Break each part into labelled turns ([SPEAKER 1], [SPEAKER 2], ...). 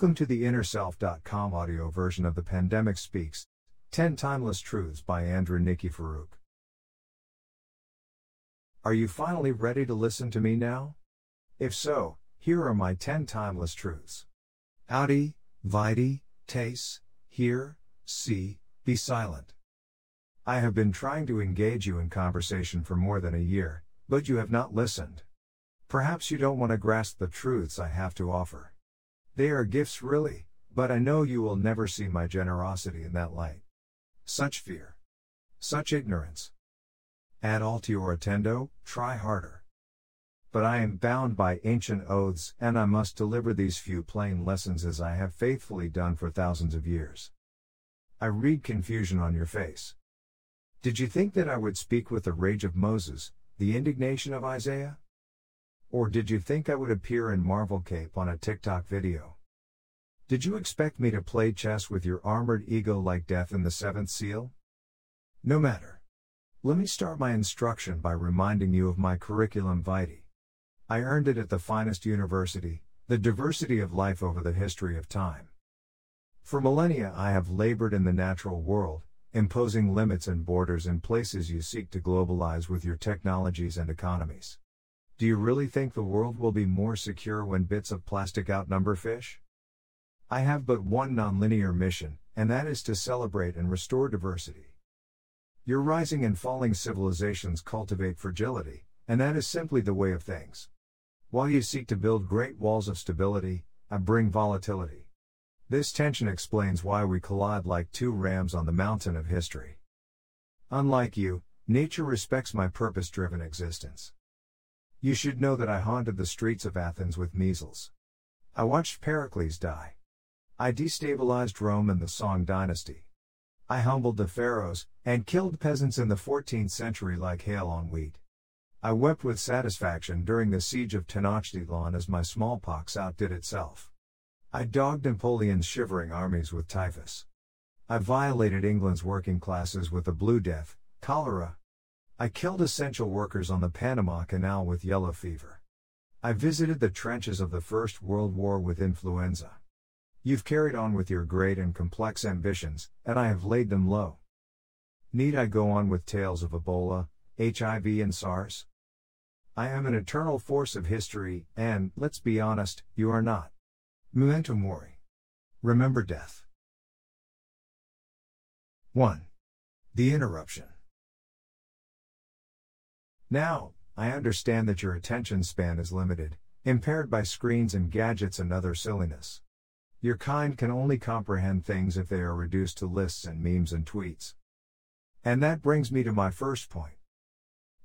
[SPEAKER 1] Welcome to the InnerSelf.com audio version of The Pandemic Speaks 10 Timeless Truths by Andrew Nikiforuk. Are you finally ready to listen to me now? If so, here are my 10 timeless truths. Audi, vidi, tace, hear, see, be silent. I have been trying to engage you in conversation for more than a year, but you have not listened. Perhaps you don't want to grasp the truths I have to offer. They are gifts, really, but I know you will never see my generosity in that light. Such fear. Such ignorance. Ad altiora tendo, try harder. But I am bound by ancient oaths, and I must deliver these few plain lessons as I have faithfully done for thousands of years. I read confusion on your face. Did you think that I would speak with the rage of Moses, the indignation of Isaiah? Or did you think I would appear in Marvel cape on a TikTok video? Did you expect me to play chess with your armored ego like death in the seventh seal? No matter. Let me start my instruction by reminding you of my curriculum vitae. I earned it at the finest university, the diversity of life over the history of time. For millennia, I have labored in the natural world, imposing limits and borders in places you seek to globalize with your technologies and economies. Do you really think the world will be more secure when bits of plastic outnumber fish? I have but one nonlinear mission, and that is to celebrate and restore diversity. Your rising and falling civilizations cultivate fragility, and that is simply the way of things. While you seek to build great walls of stability, I bring volatility. This tension explains why we collide like two rams on the mountain of history. Unlike you, nature respects my purpose driven existence. You should know that I haunted the streets of Athens with measles. I watched Pericles die. I destabilized Rome and the Song dynasty. I humbled the pharaohs, and killed peasants in the 14th century like hail on wheat. I wept with satisfaction during the siege of Tenochtitlan as my smallpox outdid itself. I dogged Napoleon's shivering armies with typhus. I violated England's working classes with the Blue Death, cholera. I killed essential workers on the Panama Canal with yellow fever. I visited the trenches of the First World War with influenza. You've carried on with your great and complex ambitions, and I have laid them low. Need I go on with tales of Ebola, HIV, and SARS? I am an eternal force of history, and, let's be honest, you are not. Memento Mori. Remember death. 1. The interruption. Now, I understand that your attention span is limited, impaired by screens and gadgets and other silliness. Your kind can only comprehend things if they are reduced to lists and memes and tweets. And that brings me to my first point.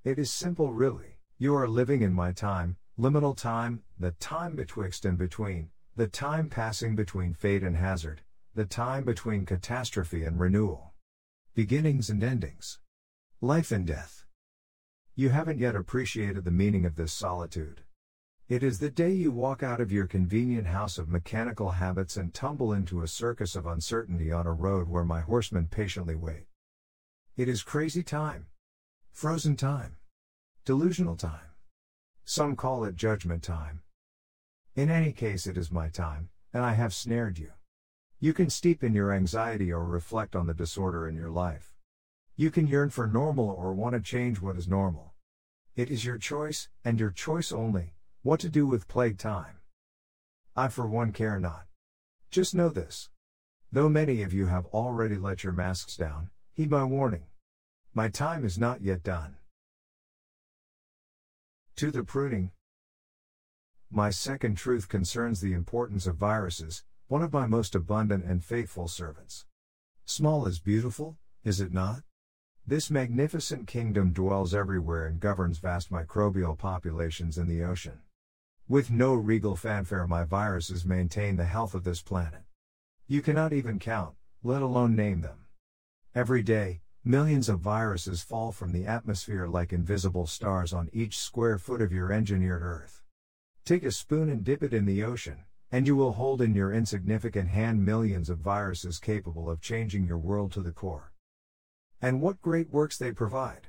[SPEAKER 1] It is simple, really. You are living in my time, liminal time, the time betwixt and between, the time passing between fate and hazard, the time between catastrophe and renewal. Beginnings and endings. Life and death. You haven't yet appreciated the meaning of this solitude. It is the day you walk out of your convenient house of mechanical habits and tumble into a circus of uncertainty on a road where my horsemen patiently wait. It is crazy time. Frozen time. Delusional time. Some call it judgment time. In any case, it is my time, and I have snared you. You can steep in your anxiety or reflect on the disorder in your life. You can yearn for normal or want to change what is normal. It is your choice, and your choice only, what to do with plague time. I for one care not. Just know this. Though many of you have already let your masks down, heed my warning. My time is not yet done. To the pruning, my second truth concerns the importance of viruses, one of my most abundant and faithful servants. Small is beautiful, is it not? This magnificent kingdom dwells everywhere and governs vast microbial populations in the ocean. With no regal fanfare, my viruses maintain the health of this planet. You cannot even count, let alone name them. Every day, millions of viruses fall from the atmosphere like invisible stars on each square foot of your engineered Earth. Take a spoon and dip it in the ocean, and you will hold in your insignificant hand millions of viruses capable of changing your world to the core. And what great works they provide!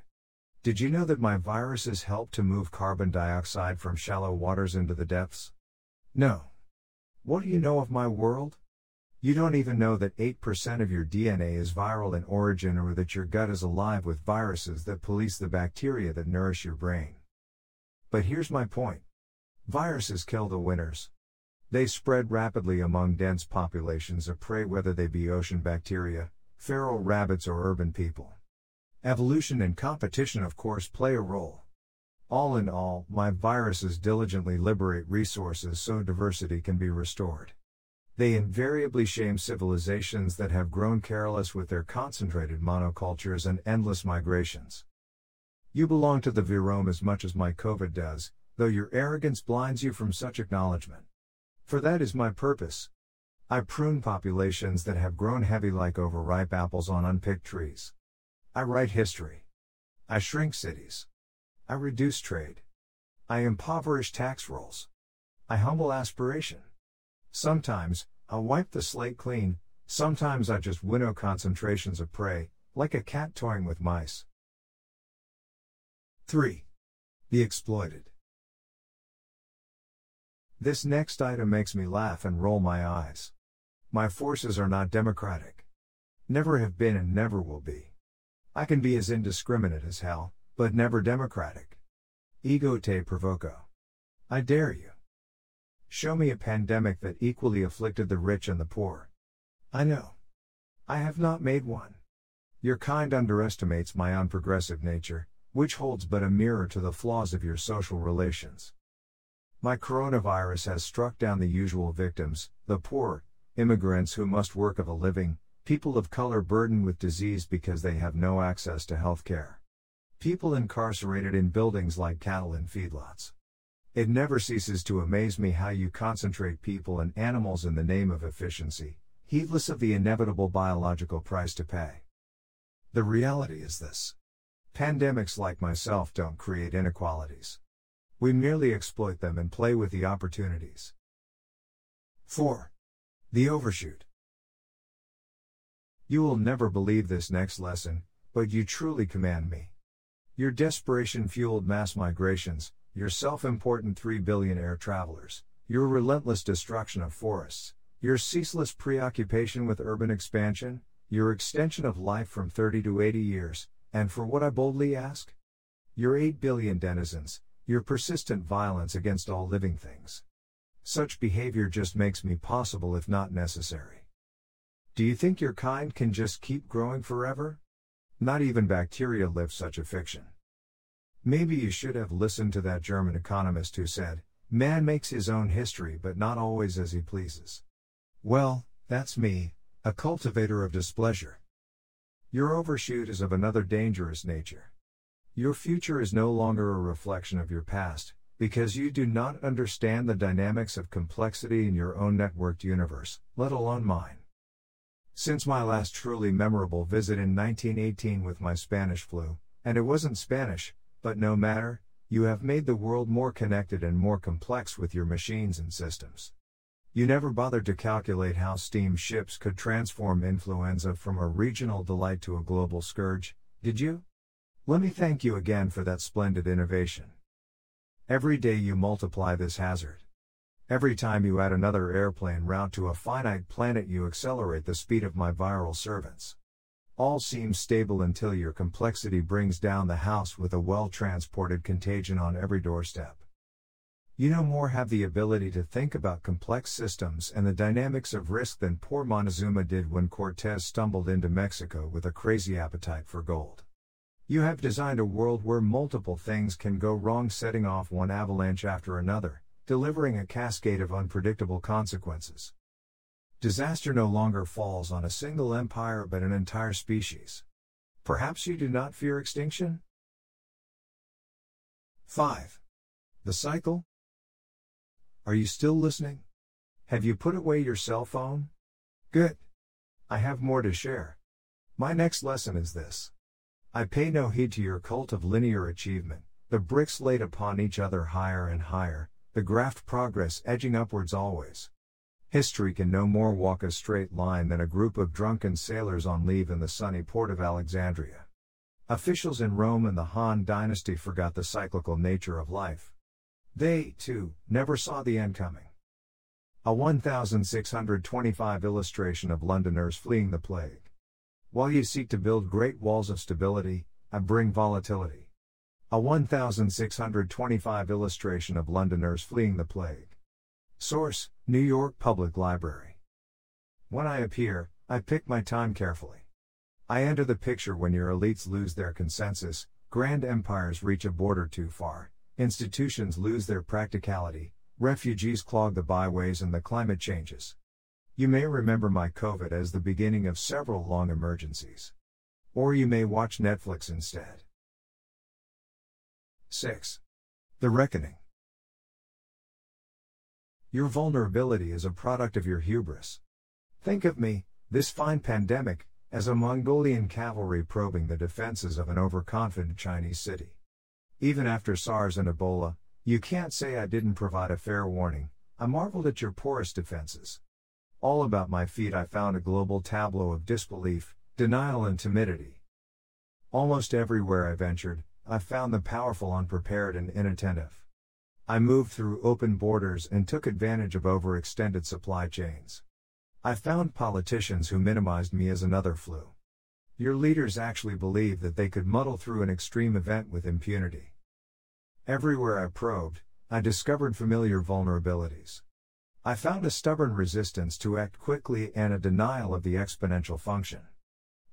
[SPEAKER 1] Did you know that my viruses help to move carbon dioxide from shallow waters into the depths? No. What do you know of my world? You don't even know that 8% of your DNA is viral in origin or that your gut is alive with viruses that police the bacteria that nourish your brain. But here's my point viruses kill the winners. They spread rapidly among dense populations of prey, whether they be ocean bacteria, feral rabbits, or urban people. Evolution and competition, of course, play a role. All in all, my viruses diligently liberate resources so diversity can be restored. They invariably shame civilizations that have grown careless with their concentrated monocultures and endless migrations. You belong to the virome as much as my COVID does, though your arrogance blinds you from such acknowledgement. For that is my purpose. I prune populations that have grown heavy like overripe apples on unpicked trees. I write history. I shrink cities. I reduce trade. I impoverish tax rolls. I humble aspiration. Sometimes, I wipe the slate clean, sometimes I just winnow concentrations of prey, like a cat toying with mice. 3. The exploited. This next item makes me laugh and roll my eyes. My forces are not democratic. Never have been and never will be. I can be as indiscriminate as hell, but never democratic. Ego te provoco. I dare you. Show me a pandemic that equally afflicted the rich and the poor. I know. I have not made one. Your kind underestimates my unprogressive nature, which holds but a mirror to the flaws of your social relations. My coronavirus has struck down the usual victims the poor, immigrants who must work of a living, people of color burdened with disease because they have no access to health care, people incarcerated in buildings like cattle in feedlots. It never ceases to amaze me how you concentrate people and animals in the name of efficiency, heedless of the inevitable biological price to pay. The reality is this pandemics like myself don't create inequalities. We merely exploit them and play with the opportunities. 4. The Overshoot. You will never believe this next lesson, but you truly command me. Your desperation fueled mass migrations, your self important 3 billion air travelers, your relentless destruction of forests, your ceaseless preoccupation with urban expansion, your extension of life from 30 to 80 years, and for what I boldly ask? Your 8 billion denizens, your persistent violence against all living things. Such behavior just makes me possible if not necessary. Do you think your kind can just keep growing forever? Not even bacteria live such a fiction. Maybe you should have listened to that German economist who said, Man makes his own history but not always as he pleases. Well, that's me, a cultivator of displeasure. Your overshoot is of another dangerous nature. Your future is no longer a reflection of your past, because you do not understand the dynamics of complexity in your own networked universe, let alone mine. Since my last truly memorable visit in 1918 with my Spanish flu, and it wasn't Spanish, but no matter, you have made the world more connected and more complex with your machines and systems. You never bothered to calculate how steam ships could transform influenza from a regional delight to a global scourge, did you? Let me thank you again for that splendid innovation. Every day you multiply this hazard. Every time you add another airplane route to a finite planet, you accelerate the speed of my viral servants. All seems stable until your complexity brings down the house with a well transported contagion on every doorstep. You no more have the ability to think about complex systems and the dynamics of risk than poor Montezuma did when Cortez stumbled into Mexico with a crazy appetite for gold. You have designed a world where multiple things can go wrong, setting off one avalanche after another, delivering a cascade of unpredictable consequences. Disaster no longer falls on a single empire but an entire species. Perhaps you do not fear extinction? 5. The cycle? Are you still listening? Have you put away your cell phone? Good. I have more to share. My next lesson is this. I pay no heed to your cult of linear achievement, the bricks laid upon each other higher and higher, the graft progress edging upwards always. History can no more walk a straight line than a group of drunken sailors on leave in the sunny port of Alexandria. Officials in Rome and the Han dynasty forgot the cyclical nature of life. They, too, never saw the end coming. A 1625 illustration of Londoners fleeing the plague. While you seek to build great walls of stability, I bring volatility. A 1625 illustration of Londoners fleeing the plague. Source New York Public Library. When I appear, I pick my time carefully. I enter the picture when your elites lose their consensus, grand empires reach a border too far, institutions lose their practicality, refugees clog the byways, and the climate changes. You may remember my COVID as the beginning of several long emergencies. Or you may watch Netflix instead. 6. The Reckoning. Your vulnerability is a product of your hubris. Think of me, this fine pandemic, as a Mongolian cavalry probing the defenses of an overconfident Chinese city. Even after SARS and Ebola, you can't say I didn't provide a fair warning. I marveled at your porous defenses. All about my feet, I found a global tableau of disbelief, denial, and timidity. Almost everywhere I ventured, I found the powerful unprepared and inattentive. I moved through open borders and took advantage of overextended supply chains. I found politicians who minimized me as another flu. Your leaders actually believe that they could muddle through an extreme event with impunity. Everywhere I probed, I discovered familiar vulnerabilities. I found a stubborn resistance to act quickly and a denial of the exponential function.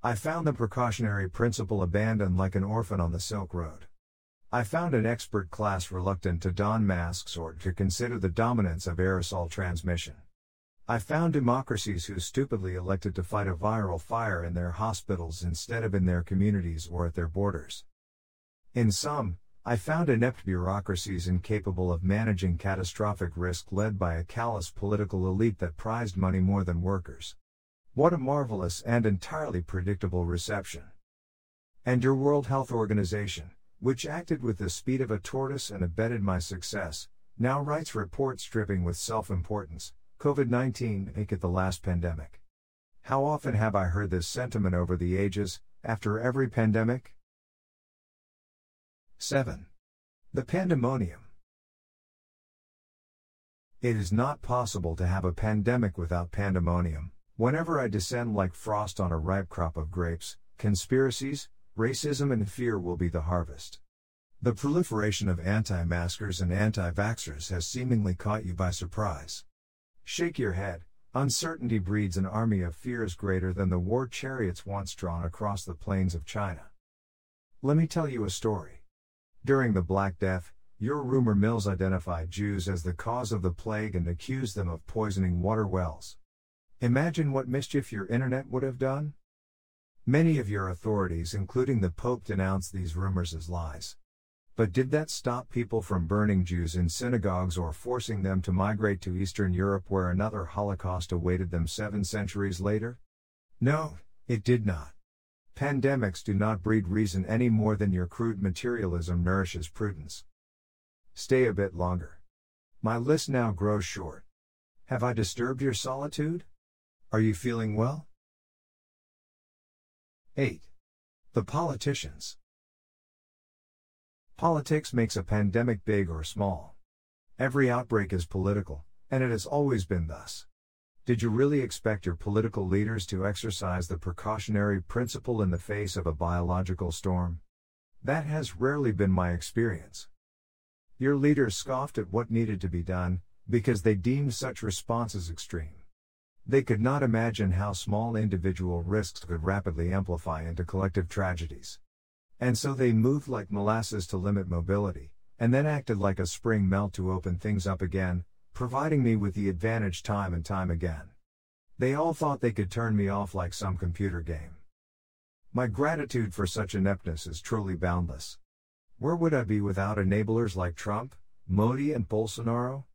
[SPEAKER 1] I found the precautionary principle abandoned like an orphan on the Silk Road. I found an expert class reluctant to don masks or to consider the dominance of aerosol transmission. I found democracies who stupidly elected to fight a viral fire in their hospitals instead of in their communities or at their borders. In sum, I found inept bureaucracies incapable of managing catastrophic risk led by a callous political elite that prized money more than workers. What a marvelous and entirely predictable reception. And your World Health Organization, which acted with the speed of a tortoise and abetted my success, now writes reports dripping with self importance COVID 19 make it the last pandemic. How often have I heard this sentiment over the ages, after every pandemic? 7. The Pandemonium. It is not possible to have a pandemic without pandemonium. Whenever I descend like frost on a ripe crop of grapes, conspiracies, racism, and fear will be the harvest. The proliferation of anti maskers and anti vaxxers has seemingly caught you by surprise. Shake your head. Uncertainty breeds an army of fears greater than the war chariots once drawn across the plains of China. Let me tell you a story. During the Black Death, your rumor mills identified Jews as the cause of the plague and accused them of poisoning water wells. Imagine what mischief your internet would have done? Many of your authorities, including the Pope, denounced these rumors as lies. But did that stop people from burning Jews in synagogues or forcing them to migrate to Eastern Europe where another Holocaust awaited them seven centuries later? No, it did not. Pandemics do not breed reason any more than your crude materialism nourishes prudence. Stay a bit longer. My list now grows short. Have I disturbed your solitude? Are you feeling well? 8. The Politicians. Politics makes a pandemic big or small. Every outbreak is political, and it has always been thus. Did you really expect your political leaders to exercise the precautionary principle in the face of a biological storm? That has rarely been my experience. Your leaders scoffed at what needed to be done, because they deemed such responses extreme. They could not imagine how small individual risks could rapidly amplify into collective tragedies. And so they moved like molasses to limit mobility, and then acted like a spring melt to open things up again, providing me with the advantage time and time again. They all thought they could turn me off like some computer game. My gratitude for such ineptness is truly boundless. Where would I be without enablers like Trump, Modi, and Bolsonaro?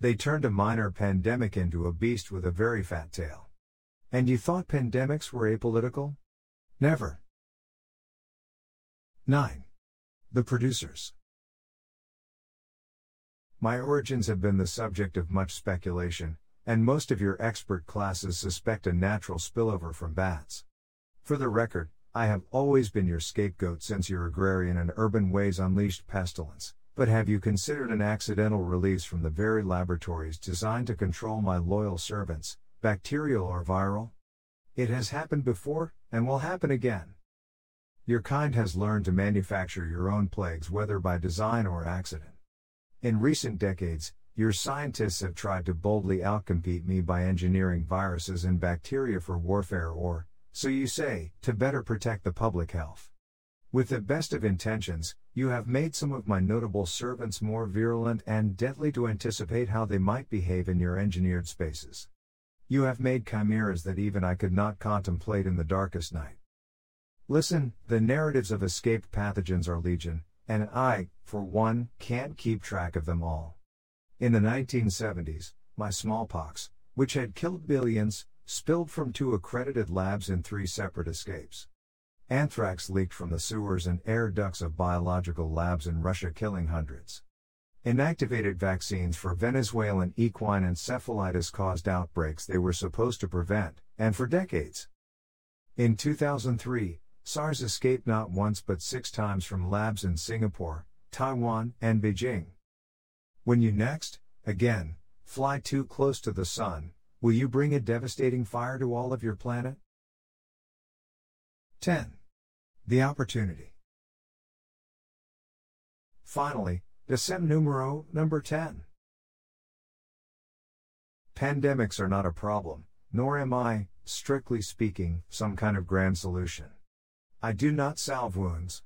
[SPEAKER 1] They turned a minor pandemic into a beast with a very fat tail. And you thought pandemics were apolitical? Never. 9. The Producers. My origins have been the subject of much speculation, and most of your expert classes suspect a natural spillover from bats. For the record, I have always been your scapegoat since your agrarian and urban ways unleashed pestilence, but have you considered an accidental release from the very laboratories designed to control my loyal servants, bacterial or viral? It has happened before, and will happen again. Your kind has learned to manufacture your own plagues, whether by design or accident. In recent decades, your scientists have tried to boldly outcompete me by engineering viruses and bacteria for warfare or, so you say, to better protect the public health. With the best of intentions, you have made some of my notable servants more virulent and deadly to anticipate how they might behave in your engineered spaces. You have made chimeras that even I could not contemplate in the darkest night. Listen, the narratives of escaped pathogens are legion, and I, for one, can't keep track of them all. In the 1970s, my smallpox, which had killed billions, spilled from two accredited labs in three separate escapes. Anthrax leaked from the sewers and air ducts of biological labs in Russia, killing hundreds. Inactivated vaccines for Venezuelan equine encephalitis caused outbreaks they were supposed to prevent, and for decades. In 2003, SARS escaped not once but six times from labs in Singapore, Taiwan, and Beijing. When you next, again, fly too close to the sun, will you bring a devastating fire to all of your planet? 10. The opportunity. Finally, Decem numero number 10. Pandemics are not a problem, nor am I, strictly speaking, some kind of grand solution. I do not salve wounds.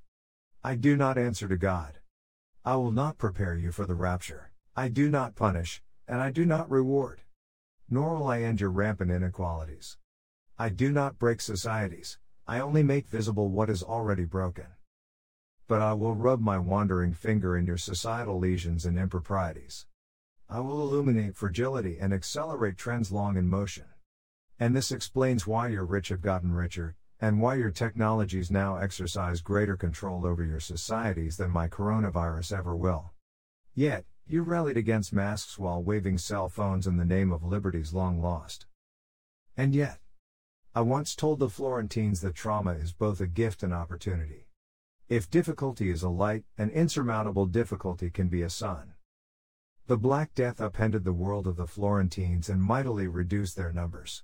[SPEAKER 1] I do not answer to God. I will not prepare you for the rapture. I do not punish, and I do not reward. Nor will I end your rampant inequalities. I do not break societies, I only make visible what is already broken. But I will rub my wandering finger in your societal lesions and improprieties. I will illuminate fragility and accelerate trends long in motion. And this explains why your rich have gotten richer, and why your technologies now exercise greater control over your societies than my coronavirus ever will. Yet, you rallied against masks while waving cell phones in the name of liberties long lost. And yet, I once told the Florentines that trauma is both a gift and opportunity. If difficulty is a light, an insurmountable difficulty can be a sun. The Black Death upended the world of the Florentines and mightily reduced their numbers.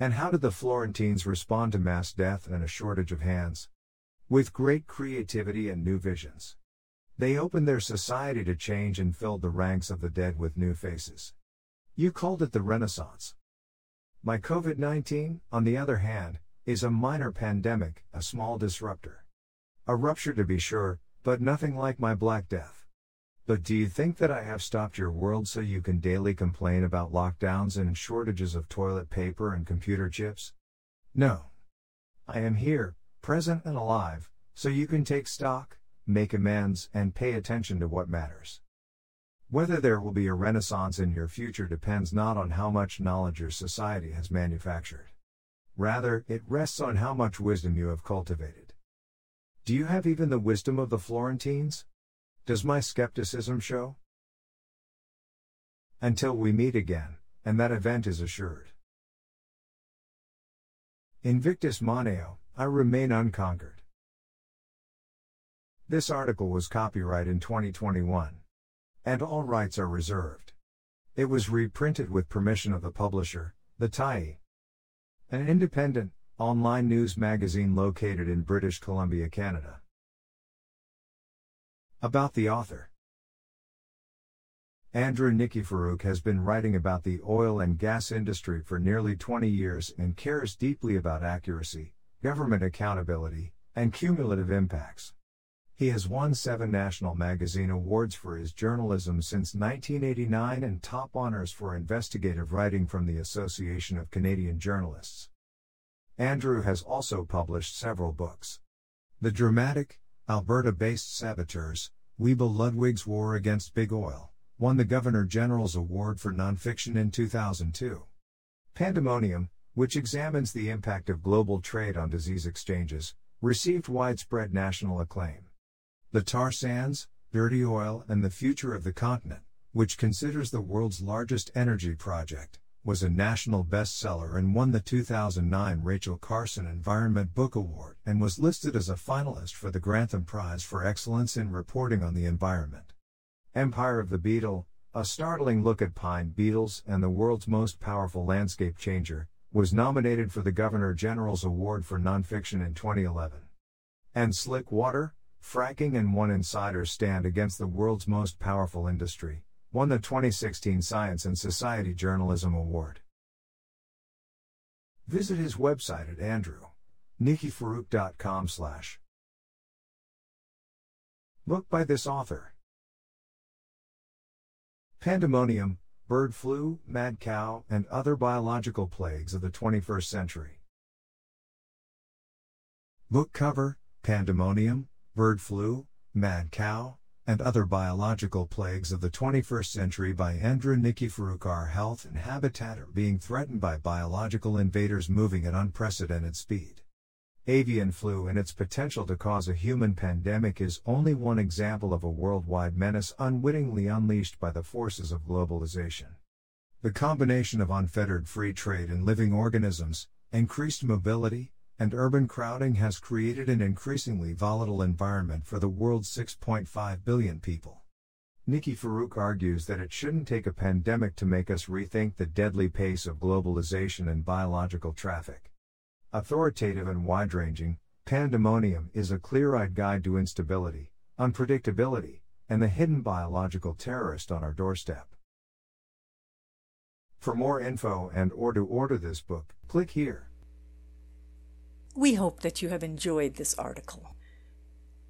[SPEAKER 1] And how did the Florentines respond to mass death and a shortage of hands? With great creativity and new visions. They opened their society to change and filled the ranks of the dead with new faces. You called it the Renaissance. My COVID 19, on the other hand, is a minor pandemic, a small disruptor. A rupture to be sure, but nothing like my Black Death. But do you think that I have stopped your world so you can daily complain about lockdowns and shortages of toilet paper and computer chips? No. I am here, present and alive, so you can take stock, make amends, and pay attention to what matters. Whether there will be a renaissance in your future depends not on how much knowledge your society has manufactured. Rather, it rests on how much wisdom you have cultivated. Do you have even the wisdom of the Florentines? Does my skepticism show? Until we meet again, and that event is assured. Invictus Maneo, I remain unconquered. This article was copyright in 2021 and all rights are reserved. It was reprinted with permission of the publisher, the Tyee. An independent, online news magazine located in British Columbia, Canada. About the author Andrew Nikiforuk has been writing about the oil and gas industry for nearly 20 years and cares deeply about accuracy, government accountability, and cumulative impacts. He has won seven National Magazine Awards for his journalism since 1989 and top honors for investigative writing from the Association of Canadian Journalists. Andrew has also published several books. The dramatic, Alberta based Saboteurs, Wiebo Ludwig's War Against Big Oil, won the Governor General's Award for Nonfiction in 2002. Pandemonium, which examines the impact of global trade on disease exchanges, received widespread national acclaim. The Tar Sands, Dirty Oil, and the Future of the Continent, which considers the world's largest energy project, was a national bestseller and won the 2009 Rachel Carson Environment Book Award and was listed as a finalist for the Grantham Prize for Excellence in Reporting on the Environment. Empire of the Beetle, a startling look at pine beetles and the world's most powerful landscape changer, was nominated for the Governor General's Award for Nonfiction in 2011. And Slick Water, Fracking and One Insider Stand Against the World's Most Powerful Industry, won the 2016 Science and Society Journalism Award. Visit his website at andrewnikiforuk.com slash book by this author. Pandemonium, Bird Flu, Mad Cow, and Other Biological Plagues of the 21st Century. Book cover Pandemonium, Bird Flu, Mad Cow, and Other Biological Plagues of the 21st Century by Andrew Nikiforuk. Our health and habitat are being threatened by biological invaders moving at unprecedented speed. Avian flu and its potential to cause a human pandemic is only one example of a worldwide menace unwittingly unleashed by the forces of globalization. The combination of unfettered free trade in living organisms, increased mobility, and urban crowding has created an increasingly volatile environment for the world's 6.5 billion people. Nikiforuk argues that it shouldn't take a pandemic to make us rethink the deadly pace of globalization and biological traffic. Authoritative and wide ranging, Pandemonium is a clear eyed guide to instability, unpredictability, and the hidden biological terrorist on our doorstep. For more info and or to order this book, click here.
[SPEAKER 2] We hope that you have enjoyed this article.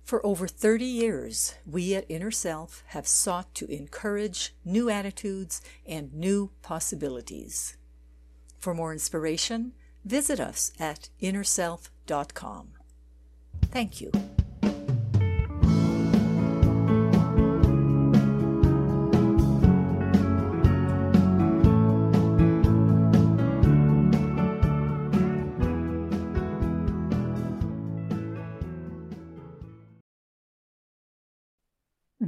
[SPEAKER 2] For over 30 years, we at Inner Self have sought to encourage new attitudes and new possibilities. For more inspiration, visit us at innerself.com. Thank you.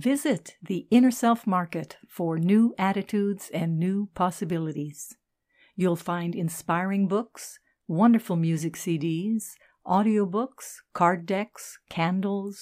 [SPEAKER 2] Visit the Inner Self Market for new attitudes and new possibilities. You'll find inspiring books, wonderful music CDs, audiobooks, card decks, candles,